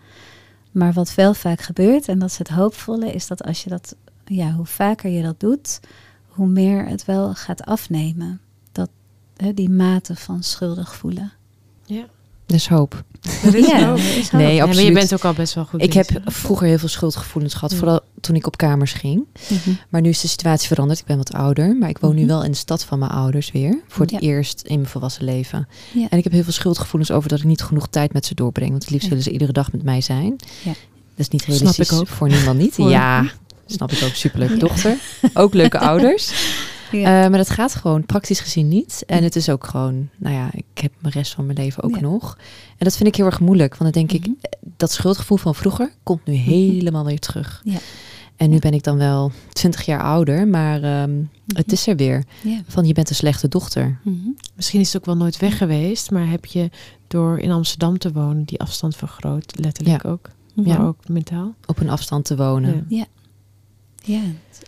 Maar wat wel vaak gebeurt, en dat is het hoopvolle, is dat als je dat, ja, hoe vaker je dat doet, hoe meer het wel gaat afnemen. Dat, hè, die mate van schuldig voelen. Ja. Dus hoop. Er is Ja, hoop. er is Nee, hoop. Ja, maar je absoluut. bent ook al best wel goed Ik heb vroeger heel veel schuldgevoelens gehad, Ja. vooral toen ik op kamers ging. Mhm. Maar nu is de situatie veranderd. Ik ben wat ouder, maar ik woon nu Mhm. wel in de stad van mijn ouders weer. Voor het Ja. eerst in mijn volwassen leven. Ja. En ik heb heel veel schuldgevoelens over dat ik niet genoeg tijd met ze doorbreng. Want het liefst willen ze iedere dag met mij zijn. Ja. Dat is niet Snap realistisch ik ook. voor niemand niet. Voor- Ja, snap ik ook. Superleuke dochter. Ook leuke ouders. Ja. Eh, maar dat gaat gewoon praktisch gezien niet. En het is ook gewoon, nou ja, ik heb mijn rest van mijn leven ook Ja. nog. En dat vind ik heel erg moeilijk. Want dan denk ik, Mhm. dat schuldgevoel van vroeger komt nu helemaal weer terug. Ja. En nu Ja. ben ik dan wel 20 jaar ouder, maar ehm, het is er weer. Ja. Van je bent een slechte dochter. Mhm. Misschien is het ook wel nooit weg geweest, maar heb je door in Amsterdam te wonen die afstand vergroot, letterlijk ook, maar Ja. ook mentaal. Op een afstand te wonen. Ja. Ja.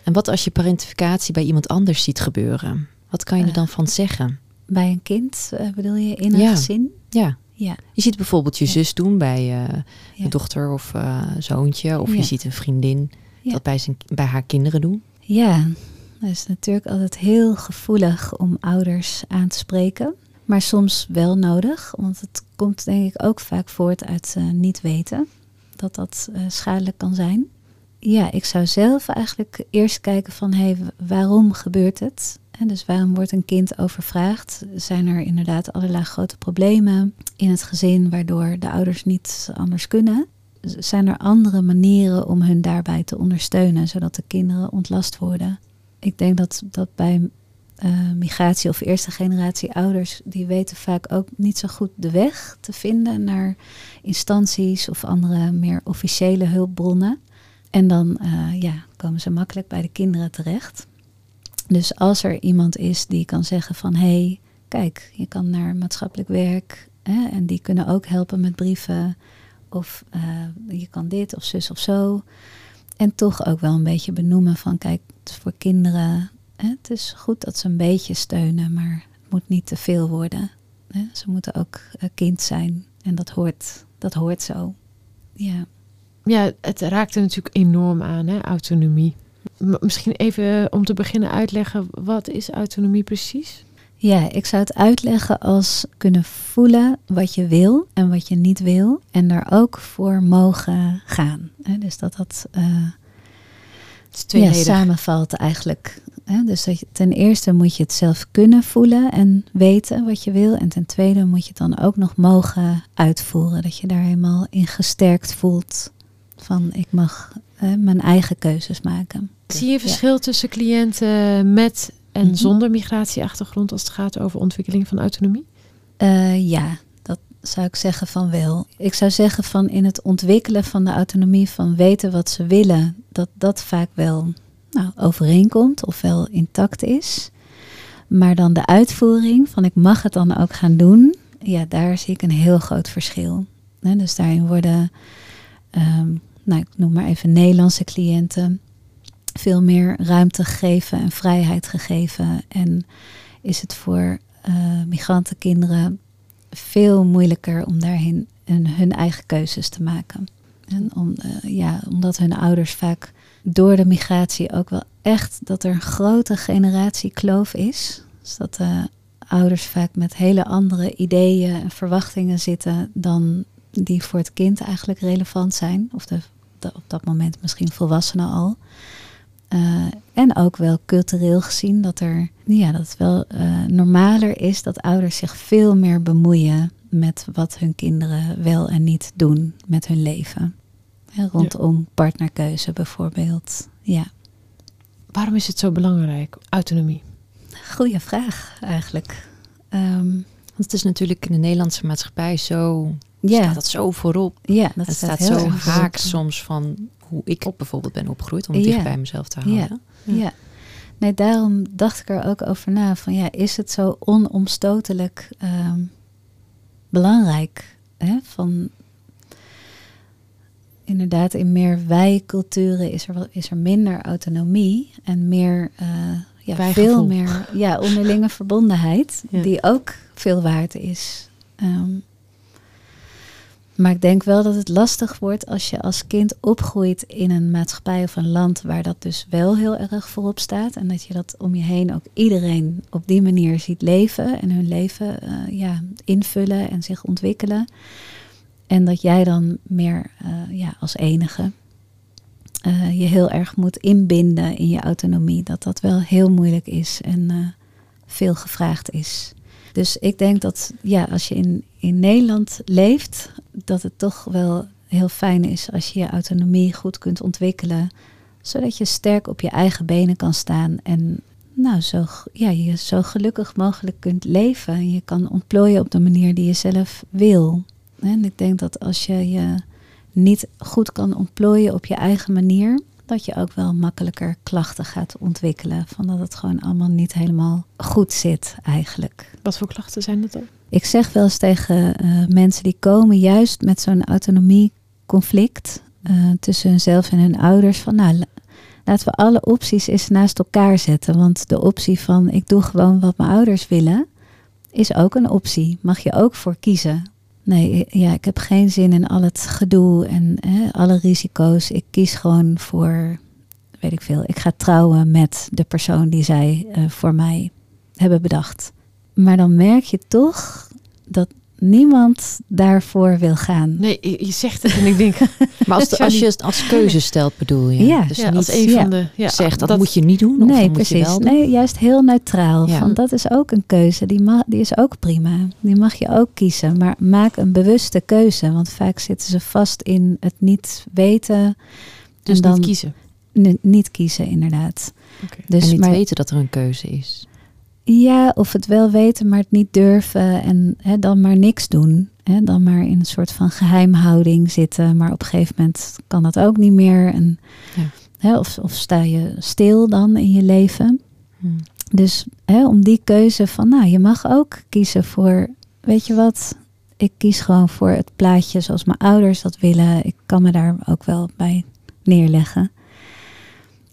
En wat als je parentificatie bij iemand anders ziet gebeuren? Wat kan je er Eh. dan van zeggen? Bij een kind eh, bedoel je in een Ja. gezin? Ja. Ja. Je ziet bijvoorbeeld je Ja. zus doen bij eh, Ja. een dochter of zoontje. Of je ziet een vriendin dat bij, zijn, bij haar kinderen doen. Ja, dat is natuurlijk altijd heel gevoelig om ouders aan te spreken. Maar soms wel nodig, want het komt denk ik ook vaak voort uit niet weten dat dat schadelijk kan zijn. Ja, ik zou zelf eigenlijk eerst kijken van hé, hey, waarom gebeurt het? En dus waarom wordt een kind overvraagd? Zijn er inderdaad allerlei grote problemen in het gezin waardoor de ouders niet anders kunnen? Zijn er andere manieren om hun daarbij te ondersteunen, zodat de kinderen ontlast worden? ik denk dat, dat bij uh, migratie of eerste generatie ouders, die weten vaak ook niet zo goed de weg te vinden naar instanties of andere meer officiële hulpbronnen. En dan uh, ja, komen ze makkelijk bij de kinderen terecht. Dus als er iemand is die kan zeggen van hé, hey, kijk, je kan naar maatschappelijk werk hè, en die kunnen ook helpen met brieven of uh, je kan dit of zus of zo. En toch ook wel een beetje benoemen van kijk, het is voor kinderen het is goed dat ze een beetje steunen, maar het moet niet te veel worden. Ze moeten ook kind zijn en dat hoort, dat hoort zo. Ja. Ja, het raakt er natuurlijk enorm aan, hè? autonomie. misschien even om te beginnen uitleggen, wat is autonomie precies? Ja, ik zou het uitleggen als kunnen voelen wat je wil en wat je niet wil. En daar ook voor mogen gaan. Dus dat dat uh, ja, samenvalt eigenlijk dus dat je, ten eerste moet je het zelf kunnen voelen en weten wat je wil. En ten tweede moet je het dan ook nog mogen uitvoeren. Dat je daar helemaal in gesterkt voelt van ik mag mijn eigen keuzes maken. Zie je verschil tussen cliënten met en mhm. zonder migratieachtergrond als het gaat over ontwikkeling van autonomie? Uh, ja, dat zou ik zeggen van wel. Ik zou zeggen van in het ontwikkelen van de autonomie, van weten wat ze willen, dat dat vaak wel nou, overeenkomt, ofwel intact is. Maar dan de uitvoering van ik mag het dan ook gaan doen, ja, daar zie ik een heel groot verschil. dus daarin worden, ehm, nou, ik noem maar even Nederlandse cliënten, veel meer ruimte gegeven en vrijheid gegeven. En is het voor uh, migrantenkinderen veel moeilijker om daarin hun, eigen keuzes te maken. En om, uh, ja, omdat hun ouders vaak door de migratie ook wel echt dat er een grote generatiekloof is. Dus dat de ouders vaak met hele andere ideeën en verwachtingen zitten dan die voor het kind eigenlijk relevant zijn. Of de, op dat moment misschien volwassenen al. Uh, en ook wel cultureel gezien dat, er, ja, dat het wel uh, normaler is dat ouders zich veel meer bemoeien met wat hun kinderen wel en niet doen met hun leven rondom partnerkeuze bijvoorbeeld. Ja. Waarom is het zo belangrijk, autonomie? Goeie vraag eigenlijk. Um, Want het is natuurlijk in de Nederlandse maatschappij zo. Ja. Staat dat zo voorop? Ja, dat het staat, zo haak soms van hoe ik bijvoorbeeld ben opgegroeid, om het dicht bij mezelf te houden. Ja. ja. Nee, daarom dacht ik er ook over na. Van ja, is het zo onomstotelijk ehm, belangrijk? Hè? Van inderdaad, in meer wij-culturen is er, is er minder autonomie en meer, uh, ja, veel meer ja, onderlinge verbondenheid, die ook veel waard is. Ehm, maar ik denk wel dat het lastig wordt als je als kind opgroeit in een maatschappij of een land waar dat dus wel heel erg voorop staat. En dat je dat om je heen ook iedereen op die manier ziet leven en hun leven uh, ja, invullen en zich ontwikkelen. En dat jij dan meer uh, ja, als enige uh, je heel erg moet inbinden in je autonomie. Dat dat wel heel moeilijk is en veel gevraagd is. Dus ik denk dat ja, als je in, in Nederland leeft, dat het toch wel heel fijn is als je je autonomie goed kunt ontwikkelen. Zodat je sterk op je eigen benen kan staan en nou, zo, ja, je zo gelukkig mogelijk kunt leven. Je kan ontplooien op de manier die je zelf wil. En ik denk dat als je je niet goed kan ontplooien op je eigen manier, dat je ook wel makkelijker klachten gaat ontwikkelen. Van dat het gewoon allemaal niet helemaal goed zit eigenlijk. Wat voor klachten zijn dat dan? Ik zeg wel eens tegen uh, mensen die komen juist met zo'n autonomieconflict uh, tussen hunzelf en hun ouders. Van nou, laten we alle opties eens naast elkaar zetten. Want de optie van ik doe gewoon wat mijn ouders willen, is ook een optie. Mag je ook voor kiezen. Nee, ja, ik heb geen zin in al het gedoe en alle risico's. Ik kies gewoon voor, weet ik veel, ik ga trouwen met de persoon die zij uh, voor mij hebben bedacht. Maar dan merk je toch dat niemand daarvoor wil gaan. Nee, je zegt het en ik denk... maar als, als je het als keuze stelt, bedoel je? Ja, dus ja, niet als een van de... Ja, zegt, dat, moet je niet doen? Of nee, moet precies. Je wel doen? Nee, juist heel neutraal. Van, dat is ook een keuze. Die, mag, die is ook prima. Die mag je ook kiezen. Maar maak een bewuste keuze. Want vaak zitten ze vast in het niet weten. Dus en dan, niet kiezen? N- niet kiezen, inderdaad. Oké. Dus en niet maar, weten dat er een keuze is. Ja, of het wel weten, maar het niet durven en hè, dan maar niks doen. Hè, dan maar in een soort van geheimhouding zitten, maar op een gegeven moment kan dat ook niet meer. En, Ja. hè, of, of sta je stil dan in je leven. Hmm. Dus hè, om die keuze van, nou, je mag ook kiezen voor, weet je wat, ik kies gewoon voor het plaatje zoals mijn ouders dat willen. Ik kan me daar ook wel bij neerleggen.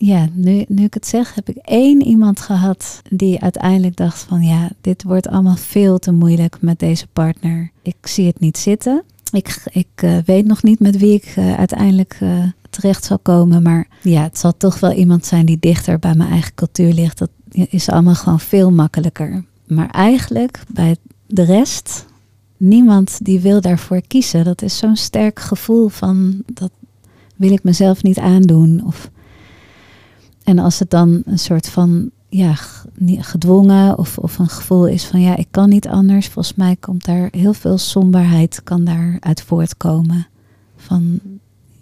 Ja, nu, nu ik het zeg, heb ik één iemand gehad die uiteindelijk dacht van, ja, dit wordt allemaal veel te moeilijk met deze partner. Ik zie het niet zitten. Ik, ik eh, weet nog niet met wie ik eh, uiteindelijk eh, terecht zal komen. Maar ja, het zal toch wel iemand zijn die dichter bij mijn eigen cultuur ligt. Dat is allemaal gewoon veel makkelijker. Maar eigenlijk bij de rest, niemand die wil daarvoor kiezen. Dat is zo'n sterk gevoel van dat wil ik mezelf niet aandoen. Of, en als het dan een soort van ja, gedwongen of, of een gevoel is van ja, ik kan niet anders. Volgens mij komt daar heel veel somberheid kan daaruit voortkomen. Van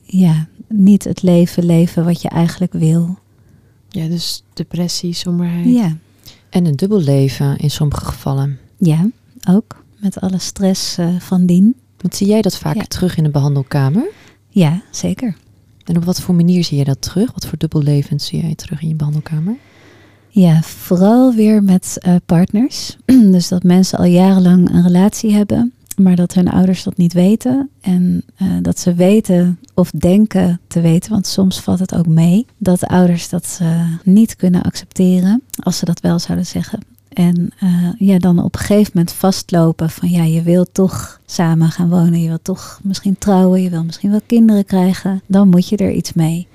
ja, niet het leven leven wat je eigenlijk wil. Ja, dus depressie, somberheid. Ja, En een dubbel leven in sommige gevallen. ja, ook met alle stress eh, van dien. Want zie jij dat vaak Ja. terug in de behandelkamer? Ja, zeker. En op wat voor manier zie je dat terug? Wat voor dubbellevens zie jij terug in je behandelkamer? Ja, vooral weer met eh, partners. dus dat mensen al jarenlang een relatie hebben, maar dat hun ouders dat niet weten. En eh, dat ze weten of denken te weten, want soms valt het ook mee, dat de ouders dat eh, niet kunnen accepteren als ze dat wel zouden zeggen. En eh, ja, dan op een gegeven moment vastlopen van ja, je wil toch samen gaan wonen, je wil toch misschien trouwen, je wil misschien wel kinderen krijgen, dan moet je er iets mee.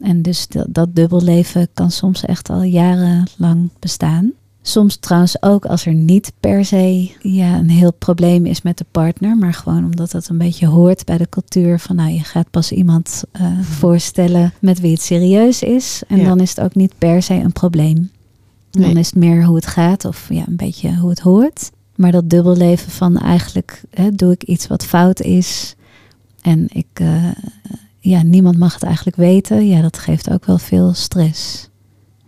En dus dat, dat dubbelleven kan soms echt al jarenlang bestaan. Soms trouwens ook als er niet per se ja, een heel probleem is met de partner, maar gewoon omdat het een beetje hoort bij de cultuur van nou je gaat pas iemand eh, voorstellen met wie het serieus is. En Ja. dan is het ook niet per se een probleem. Dan Nee. is het meer hoe het gaat of ja, een beetje hoe het hoort. Maar dat dubbelleven van eigenlijk hè, doe ik iets wat fout is en ik, eh, ja, niemand mag het eigenlijk weten. Ja, dat geeft ook wel veel stress.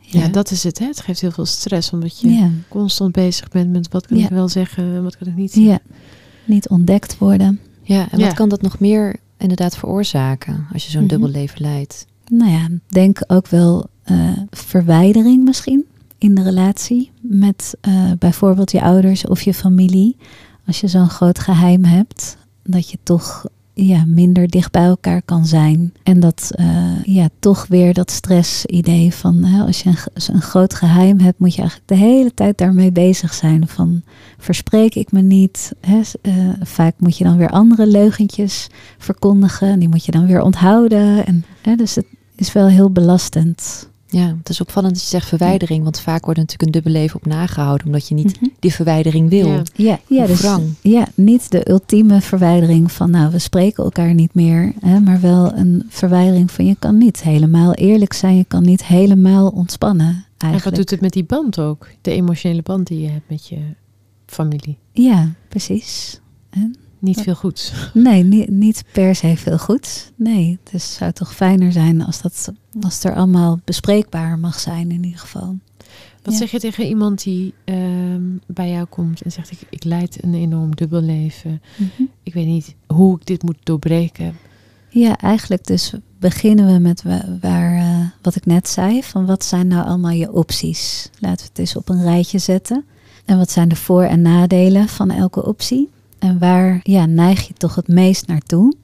Ja, dat is het. Hè? Het geeft heel veel stress, omdat je ja. constant bezig bent met wat kan Ja. ik wel zeggen en wat kan ik niet zeggen. ja, niet ontdekt worden. Ja, en Ja. wat kan dat nog meer inderdaad veroorzaken als je zo'n dubbel leven leidt? Nou ja, denk ook wel eh, verwijdering misschien in de relatie met eh, bijvoorbeeld je ouders of je familie. Als je zo'n groot geheim hebt, dat je toch ja, minder dicht bij elkaar kan zijn. En dat eh, ja, toch weer dat stress-idee van hè, als je een, een groot geheim hebt, moet je eigenlijk de hele tijd daarmee bezig zijn. Van verspreek ik me niet? Hè? Eh, vaak moet je dan weer andere leugentjes verkondigen. En die moet je dan weer onthouden. En, hè, dus het is wel heel belastend. Ja, het is opvallend dat je zegt verwijdering, want vaak wordt er natuurlijk een dubbel leven op nagehouden, omdat je niet Mhm. die verwijdering wil. Ja. Ja, dus, ja, niet de ultieme verwijdering van nou, we spreken elkaar niet meer, hè, maar wel een verwijdering van je kan niet helemaal eerlijk zijn, je kan niet helemaal ontspannen En wat eigenlijk. doet het met die band ook? De emotionele band die je hebt met je familie. Ja, precies. Niet veel goeds. Nee, niet, niet per se veel goeds. Nee, het is, zou toch fijner zijn als, dat, als het er allemaal bespreekbaar mag zijn in ieder geval. Wat Ja. zeg je tegen iemand die ehm, bij jou komt en zegt: ik, ik leid een enorm dubbelleven. Ik weet niet hoe ik dit moet doorbreken. Ja, eigenlijk dus beginnen we met wa- waar, eh, wat ik net zei. Van wat zijn nou allemaal je opties? Laten we het eens op een rijtje zetten. En wat zijn de voor- en nadelen van elke optie? En waar ja, neig je toch het meest naartoe?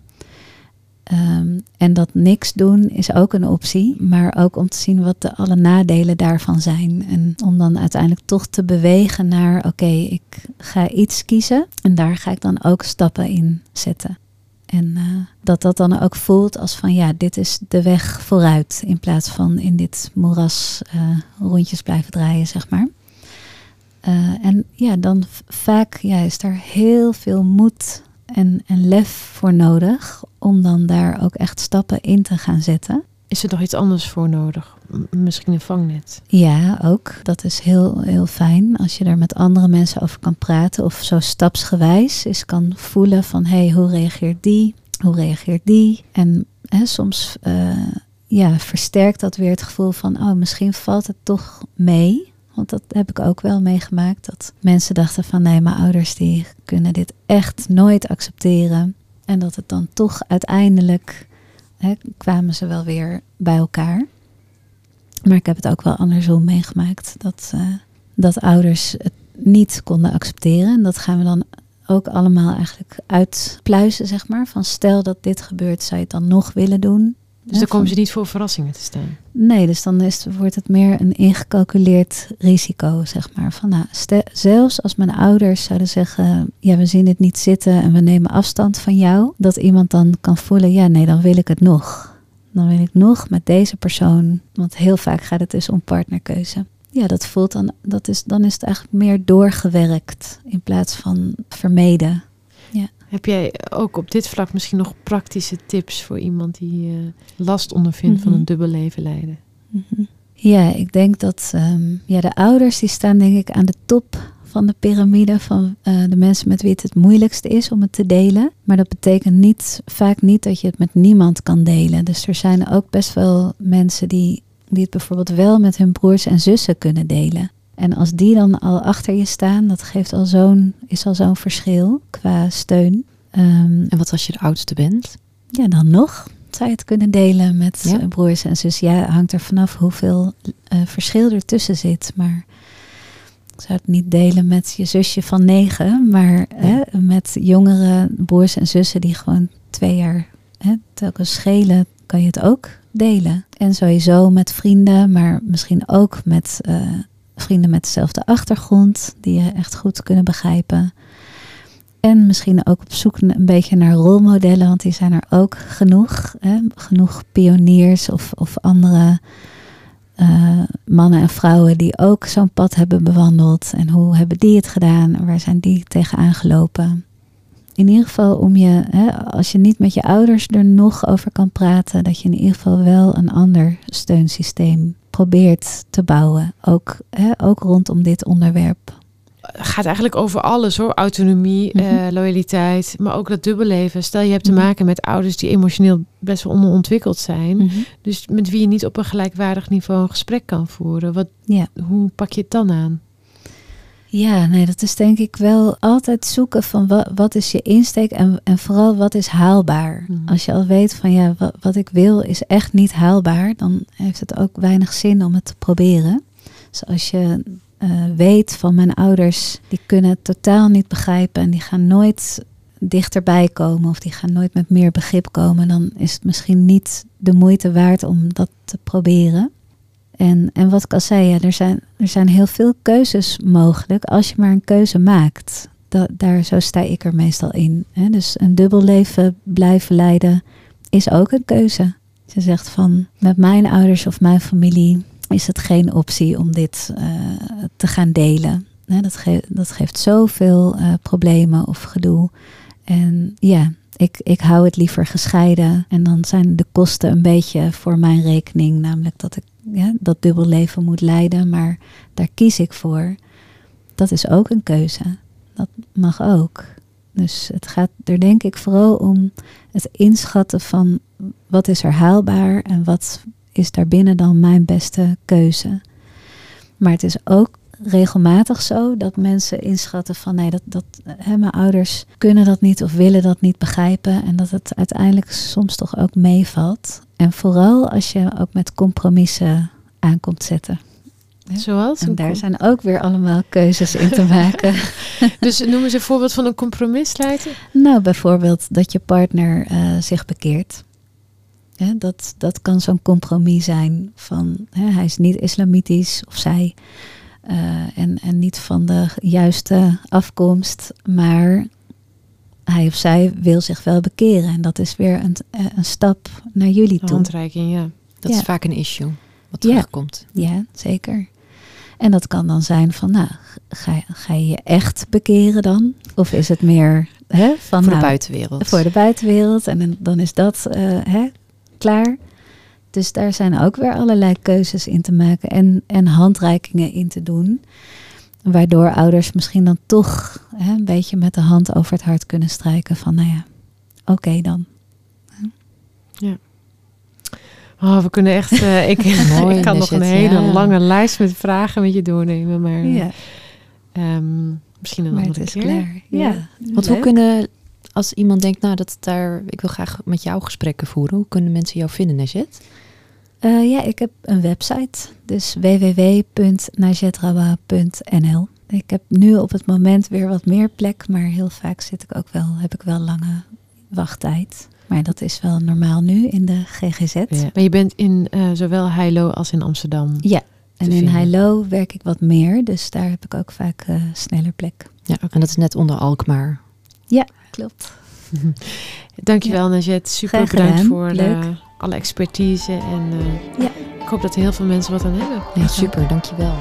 Ehm, en dat niks doen is ook een optie, maar ook om te zien wat de alle nadelen daarvan zijn. En om dan uiteindelijk toch te bewegen naar, oké, ik ga iets kiezen en daar ga ik dan ook stappen in zetten. En eh, dat dat dan ook voelt als van ja, dit is de weg vooruit. In plaats van in dit moeras eh, rondjes blijven draaien, zeg maar. Eh, en ja, dan vaak ja, is daar heel veel moed en, en lef voor nodig. Om dan daar ook echt stappen in te gaan zetten. Is er nog iets anders voor nodig? M- misschien een vangnet. Ja, ook. Dat is heel, heel fijn als je er met andere mensen over kan praten. Of zo stapsgewijs is kan voelen van hé, hey, hoe reageert die? Hoe reageert die? En hè, soms eh, ja, versterkt dat weer het gevoel van, oh, misschien valt het toch mee. Want dat heb ik ook wel meegemaakt. Dat mensen dachten van, nee, mijn ouders die kunnen dit echt nooit accepteren. En dat het dan toch uiteindelijk hè, kwamen ze wel weer bij elkaar. Maar ik heb het ook wel andersom meegemaakt. Dat, uh, dat ouders het niet konden accepteren. En dat gaan we dan ook allemaal eigenlijk uitpluizen, zeg maar. Van stel dat dit gebeurt, zou je het dan nog willen doen? Dus dan komen ze niet voor verrassingen te staan? Nee, dus dan is, wordt het meer een ingecalculeerd risico, zeg maar. Van, nou, zelfs als mijn ouders zouden zeggen, ja, we zien het niet zitten en we nemen afstand van jou, dat iemand dan kan voelen, ja, nee, dan wil ik het nog. Dan wil ik nog met deze persoon, want heel vaak gaat het dus om partnerkeuze. Ja, dat voelt dan, dat is, dan is het eigenlijk meer doorgewerkt in plaats van vermeden. Heb jij ook op dit vlak misschien nog praktische tips voor iemand die uh, last ondervindt van mhm. een dubbel leven leiden? Mhm. Ja, ik denk dat um, ja, de ouders die staan denk ik aan de top van de piramide van uh, de mensen met wie het het moeilijkste is om het te delen. Maar dat betekent niet, vaak niet dat je het met niemand kan delen. Dus er zijn ook best wel mensen die, die het bijvoorbeeld wel met hun broers en zussen kunnen delen. En als die dan al achter je staan, dat geeft al zo'n, is al zo'n verschil qua steun. Um, en wat als je de oudste bent? Ja, dan nog zou je het kunnen delen met ja. broers en zussen. Ja, hangt er vanaf hoeveel uh, verschil ertussen zit. Maar ik zou het niet delen met je zusje van negen, maar hè, met jongere broers en zussen die gewoon twee jaar hè, telkens schelen, kan je het ook delen. En sowieso met vrienden, maar misschien ook met uh, vrienden met dezelfde achtergrond, die je echt goed kunnen begrijpen. En misschien ook op zoek een beetje naar rolmodellen, want die zijn er ook genoeg. Hè? Genoeg pioniers of, of andere uh, mannen en vrouwen die ook zo'n pad hebben bewandeld. En hoe hebben die het gedaan? Waar zijn die tegenaan gelopen? In ieder geval om je, hè, als je niet met je ouders er nog over kan praten, dat je in ieder geval wel een ander steunsysteem probeert te bouwen. Ook, hè, ook rondom dit onderwerp gaat eigenlijk over alles hoor. Autonomie, mm loyaliteit, maar ook dat dubbelleven. Stel je hebt te mhm. maken met ouders die emotioneel best wel onderontwikkeld zijn. Mhm. Dus met wie je niet op een gelijkwaardig niveau een gesprek kan voeren. Wat, ja. Hoe pak je het dan aan? Ja, nee, dat is denk ik wel altijd zoeken van wat, wat is je insteek en, en vooral wat is haalbaar. Mhm. Als je al weet van ja, wat, wat ik wil is echt niet haalbaar, dan heeft het ook weinig zin om het te proberen. Dus als je uh, weet van mijn ouders, die kunnen het totaal niet begrijpen en die gaan nooit dichterbij komen of die gaan nooit met meer begrip komen, dan is het misschien niet de moeite waard om dat te proberen. En, en wat ik al zei, er, zijn, er zijn heel veel keuzes mogelijk als je maar een keuze maakt. Dat, daar, zo sta ik er meestal in. Hè? Dus een dubbel leven blijven leiden is ook een keuze. Ze zegt van met mijn ouders of mijn familie is het geen optie om dit uh, te gaan delen. dat, dat geeft zoveel uh, problemen of gedoe. En ja, ik, ik hou het liever gescheiden. En dan zijn de kosten een beetje voor mijn rekening. Namelijk dat ik ja, dat dubbel leven moet leiden. Maar daar kies ik voor. Dat is ook een keuze. Dat mag ook. Dus het gaat er denk ik vooral om het inschatten van wat is er haalbaar en wat is daarbinnen dan mijn beste keuze. Maar het is ook regelmatig zo dat mensen inschatten van nee, dat, dat hè, mijn ouders kunnen dat niet of willen dat niet begrijpen. En dat het uiteindelijk soms toch ook meevalt. En vooral als je ook met compromissen aankomt zetten. Zoals? En daar zijn ook weer allemaal keuzes in te maken. dus noemen ze een voorbeeld van een compromis, Nou, bijvoorbeeld dat je partner uh, zich bekeert dat, dat kan zo'n compromis zijn van hij is niet islamitisch of zij uh, en, en niet van de juiste afkomst, maar hij of zij wil zich wel bekeren. En dat is weer een, eh, een stap naar jullie toe. Handreiking, ja. Dat is vaak een issue wat terugkomt. Ja, ja, zeker. En dat kan dan zijn van, nou, ga, ga je je echt bekeren dan? Of is het meer hè, van... Voor de nou, buitenwereld. Voor de buitenwereld. En dan is dat uh, hè, klaar. Dus daar zijn ook weer allerlei keuzes in te maken en, en handreikingen in te doen. Waardoor ouders misschien dan toch hè, een beetje met de hand over het hart kunnen strijken van, nou ja, oké dan. Ja. Oh, we kunnen echt. eh, ik, Mooi, ik kan nog een hele ja. lange lijst met vragen met je doornemen. Maar Ja, ehm, misschien een maar het andere is keer. klaar. Ja. Ja. Want hoe kunnen, als iemand denkt, nou, dat daar, ik wil graag met jou gesprekken voeren, hoe kunnen mensen jou vinden, Najet? Eh, ja, ik heb een website, dus www.najetrawa.nl. Ik heb nu op het moment weer wat meer plek, maar heel vaak zit ik ook wel, heb ik wel lange wachttijd. Maar dat is wel normaal nu in de GGZ. Ja. Maar je bent in eh, zowel Heilo als in Amsterdam. Ja, en in. Heilo werk ik wat meer, dus daar heb ik ook vaak eh, sneller plek. Ja, en dat is net onder Alkmaar. Klopt. Dankjewel, Najet. Super Graag bedankt voor Leuk. Alle expertise. En eh, Ja. ik hoop dat er heel veel mensen wat aan hebben. Ja, super, dankjewel.